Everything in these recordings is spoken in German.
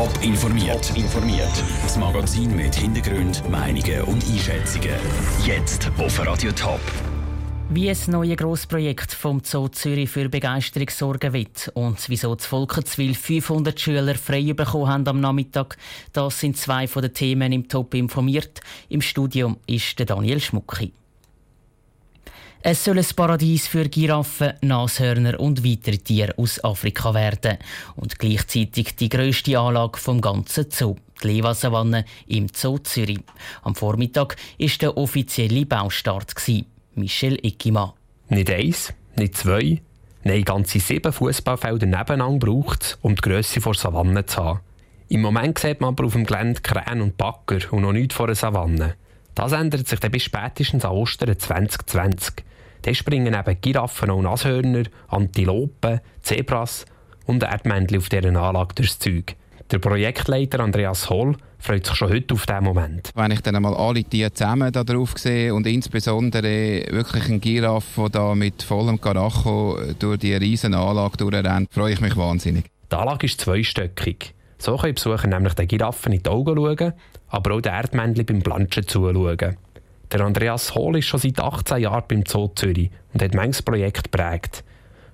Top informiert. informiert. Das Magazin mit Hintergrund, Meinungen und Einschätzungen. Jetzt auf Radio Top. Wie es neue Grossprojekt vom Zoo Zürich für Begeisterung sorgen wird und wieso das Volkenswil 500 Schüler frei bekommen haben am Nachmittag, das sind zwei von den Themen im Top informiert. Im Studium ist der Daniel Schmucki. Es soll ein Paradies für Giraffen, Nashörner und weitere Tiere aus Afrika werden und gleichzeitig die grösste Anlage vom ganzen Zoo, die Lewa-Savanne im Zoo Zürich. Am Vormittag war der offizielle Baustart. Michel Eckimann. Nicht eins, nicht zwei, nein, ganze sieben Fußballfelder nebeneinander braucht es, um die Grösse der Savanne zu haben. Im Moment sieht man aber auf dem Gelände Krähen und Backer und noch nichts vor der Savanne. Das ändert sich dann bis spätestens an Ostern 2020. Dann springen eben Giraffen und Nashörner, Antilopen, Zebras und Erdmännchen auf dieser Anlage durchs Zeug. Der Projektleiter Andreas Holl freut sich schon heute auf diesen Moment. Wenn ich dann einmal alle Tiere zusammen da drauf sehe und insbesondere wirklich einen Giraffe, der da mit vollem Karacho durch die riesen Anlage durchrennt, freue ich mich wahnsinnig. Die Anlage ist zweistöckig. So können Besucher nämlich den Giraffen in die Augen schauen, aber auch den Erdmännchen beim Planschen zuschauen. Der Andreas Hohl ist schon seit 18 Jahren beim Zoo Zürich und hat manches Projekt geprägt.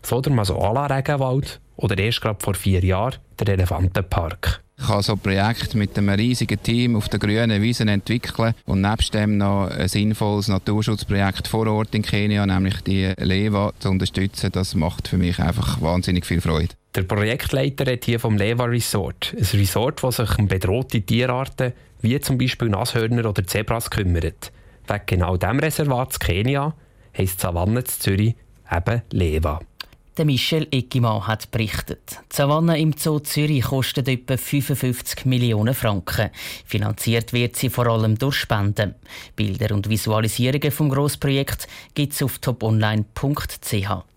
So der Masoala Regenwald oder erst gerade vor vier Jahren der Elefantenpark. Ich habe so ein Projekt mit einem riesigen Team auf der grünen Wiese entwickeln und nebst dem noch ein sinnvolles Naturschutzprojekt vor Ort in Kenia, nämlich die Leva, zu unterstützen. Das macht für mich einfach wahnsinnig viel Freude. Der Projektleiter hat hier vom Leva Resort, ein Resort, das sich um bedrohte Tierarten wie zum Beispiel Nashörner oder Zebras kümmert. Wegen genau diesem Reservat in Kenia heisst die Savanne in Zürich eben Leva. Der Michel Eckimann hat berichtet. Die Savanne im Zoo Zürich kostet etwa 55 Millionen Franken. Finanziert wird sie vor allem durch Spenden. Bilder und Visualisierungen vom Grossprojekt gibt es auf toponline.ch.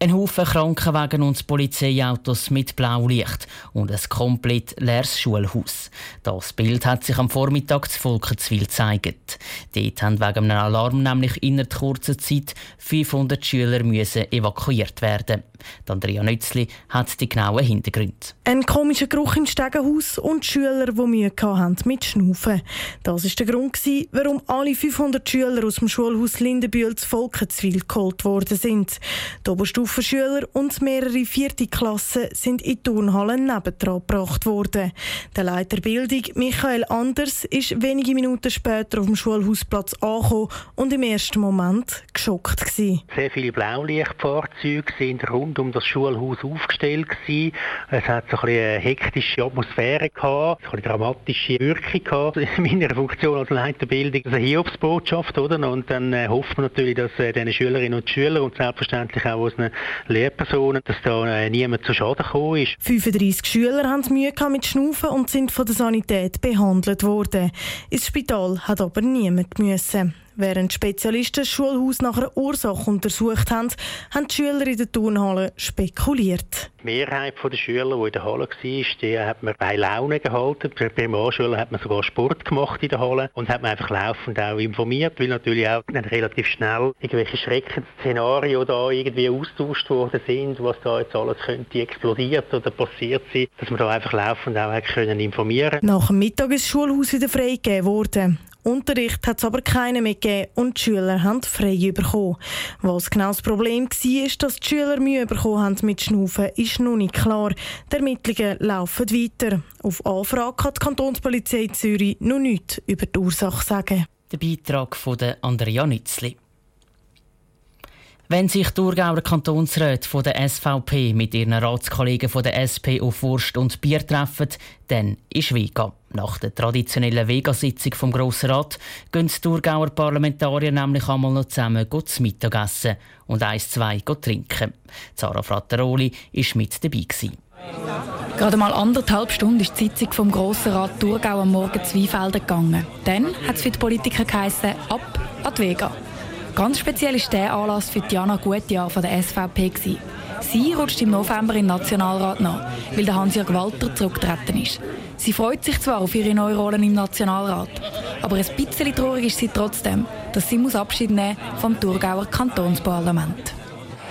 Ein Haufen Krankenwagen und Polizeiautos mit Blaulicht und ein komplett leeres Schulhaus. Das Bild hat sich am Vormittag zu Volkenswil gezeigt. Dort haben wegen einem Alarm nämlich innerhalb kurzer Zeit 500 Schüler müssen evakuiert werden. Andrea Nützli hat die genauen Hintergründe. Ein komischer Geruch im Stegenhaus und Schüler, die Mühe hatten mit Schnaufen. Das war der Grund, warum alle 500 Schüler aus dem Schulhaus Lindenbühl zu Volkenswil geholt worden sind. Die Oberstufenschüler und mehrere vierte Klassen sind in Turnhallen nebendran gebracht worden. Der Leiter Bildung, Michael Anders, ist wenige Minuten später auf dem Schulhausplatz angekommen und im ersten Moment geschockt. Gewesen. Sehr viele Blaulichtfahrzeuge sind rund um das Schulhaus aufgestellt gewesen. Es hat so ein eine hektische Atmosphäre gehabt, so eine dramatische Wirkung gehabt. In meiner Funktion als Leiter Bildung, eine Hiobsbotschaft, oder? Und dann äh, hofft man natürlich, dass äh, den Schülerinnen und Schülern und selbstverständlich auch unseren Lehrpersonen, dass da äh, niemand zu Schaden gekommen ist. 35 Schüler haben Mühe mit Schnaufen und sind von der Sanität behandelt worden. Ins Spital hat aber niemand müssen. Während Spezialisten das Schulhaus nach einer Ursache untersucht haben, haben die Schüler in der Turnhalle spekuliert. Die Mehrheit der Schüler, die in der Halle war, die hat man bei Laune gehalten. Bei Primarschule hat man sogar Sport gemacht in der Halle und hat man einfach laufend auch informiert, weil natürlich auch dann relativ schnell irgendwelche Schreckensszenarien da irgendwie austauscht worden sind, was da jetzt alles könnte explodiert oder passiert sein, dass man da einfach laufend auch können informieren Nach dem Mittag ist das Schulhaus wieder freigegeben worden. Unterricht hat es aber keinen mehr gegeben und die Schüler haben frei bekommen. Was genau das Problem war, dass die Schüler Mühe bekommen haben mit Schnaufen, ist noch nicht klar. Die Ermittlungen laufen weiter. Auf Anfrage kann die Kantonspolizei Zürich noch nichts über die Ursache sagen. Der Beitrag von Andrea Nützli. Wenn sich die Thurgauer Kantonsräte von der SVP mit ihren Ratskollegen von der SP auf Wurst und Bier treffen, dann ist Vega. Nach der traditionellen Vega-Sitzung vom Grossen Rat gehen die Thurgauer Parlamentarier nämlich einmal noch zusammen zu Mittagessen und eins, zwei trinken. Zara Frattaroli war mit dabei. Gerade mal anderthalb Stunden ist die Sitzung vom Grossen Rat Thurgau am Morgen Zweifelden gegangen. Dann hat es für die Politiker geheißen, ab an die Vega. Ganz speziell war der Anlass für Diana Gutjahr von der SVP. Sie rutscht im November in den Nationalrat nach, weil der Hans-Jörg Walter zurückgetreten ist. Sie freut sich zwar auf ihre neue Rolle im Nationalrat, aber ein bisschen traurig ist sie trotzdem, dass sie muss Abschied nehmen vom Thurgauer Kantonsparlament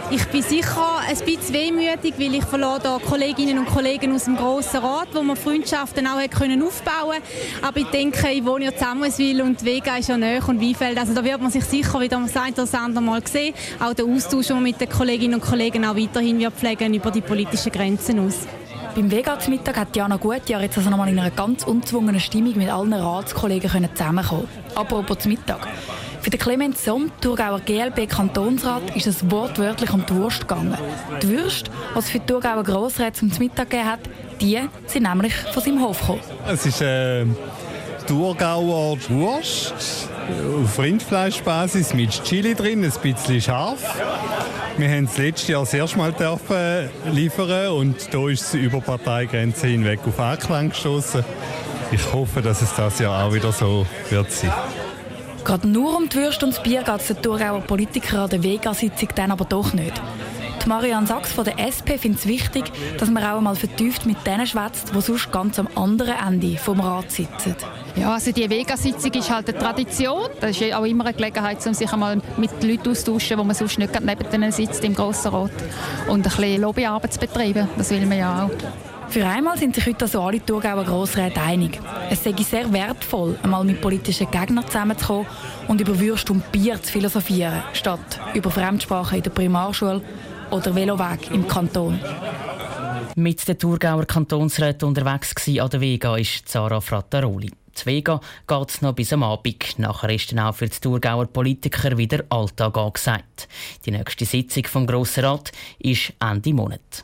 Ich bin sicher ein bisschen wehmütig, weil ich verlor Kolleginnen und Kollegen aus dem Grossen Rat, wo wir Freundschaften auch können aufbauen Aber ich denke, ich wohne ja Samuelswil und Vega ist ja näher und Weinfeld. Also da wird man sich sicher wieder das ein oder andere Mal sehen. Auch der Austausch, den man mit den Kolleginnen und Kollegen auch weiterhin wird pflegen über die politischen Grenzen aus. Beim Vega zum Mittag hat Jana Gutjahr jetzt also nochmal in einer ganz unzwungenen Stimmung mit allen Ratskollegen zusammenkommen. Apropos zum Mittag. Für den Clemens Somm, Thurgauer GLB-Kantonsrat, ist es wortwörtlich um die Wurst gegangen. Die Würste, die es für die Thurgauer Grossräte zum Mittag gegeben hat, die sind nämlich von seinem Hof gekommen. Es ist äh, Thurgauer Wurst auf Rindfleischbasis mit Chili drin, ein bisschen scharf. Wir haben es letztes Jahr das erste Mal dürfen liefern und da ist es über Parteigrenzen hinweg auf Anklang gestoßen. Ich hoffe, dass es das Jahr auch wieder so wird sein. Gerade nur um die Würste und das Bier geht es den Thurgauer Politikern an der Vega-Sitzung dann aber doch nicht. Die Marianne Sachs von der SP findet es wichtig, dass man auch einmal vertieft mit denen schwätzt, die sonst ganz am anderen Ende vom Rat sitzen. Ja, also die Vega-Sitzung ist halt eine Tradition. Das ist auch immer eine Gelegenheit, um sich einmal mit Leuten austauschen, wo man sonst nicht neben denen sitzt im Grossen Rat. Und ein bisschen Lobbyarbeit zu betreiben, das will man ja auch. Für einmal sind sich heute also alle Thurgauer Grossräte einig. Es sei sehr wertvoll, einmal mit politischen Gegnern zusammenzukommen und über Würst und Bier zu philosophieren, statt über Fremdsprache in der Primarschule oder Veloweg im Kanton. Mit den Thurgauer Kantonsräten unterwegs an der Vega ist Zara Frattaroli. Die Vega geht es noch bis am Abend. Nachher ist dann auch für die Thurgauer Politiker wieder Alltag angesagt. Die nächste Sitzung vom Grossen Rat ist Ende Monat.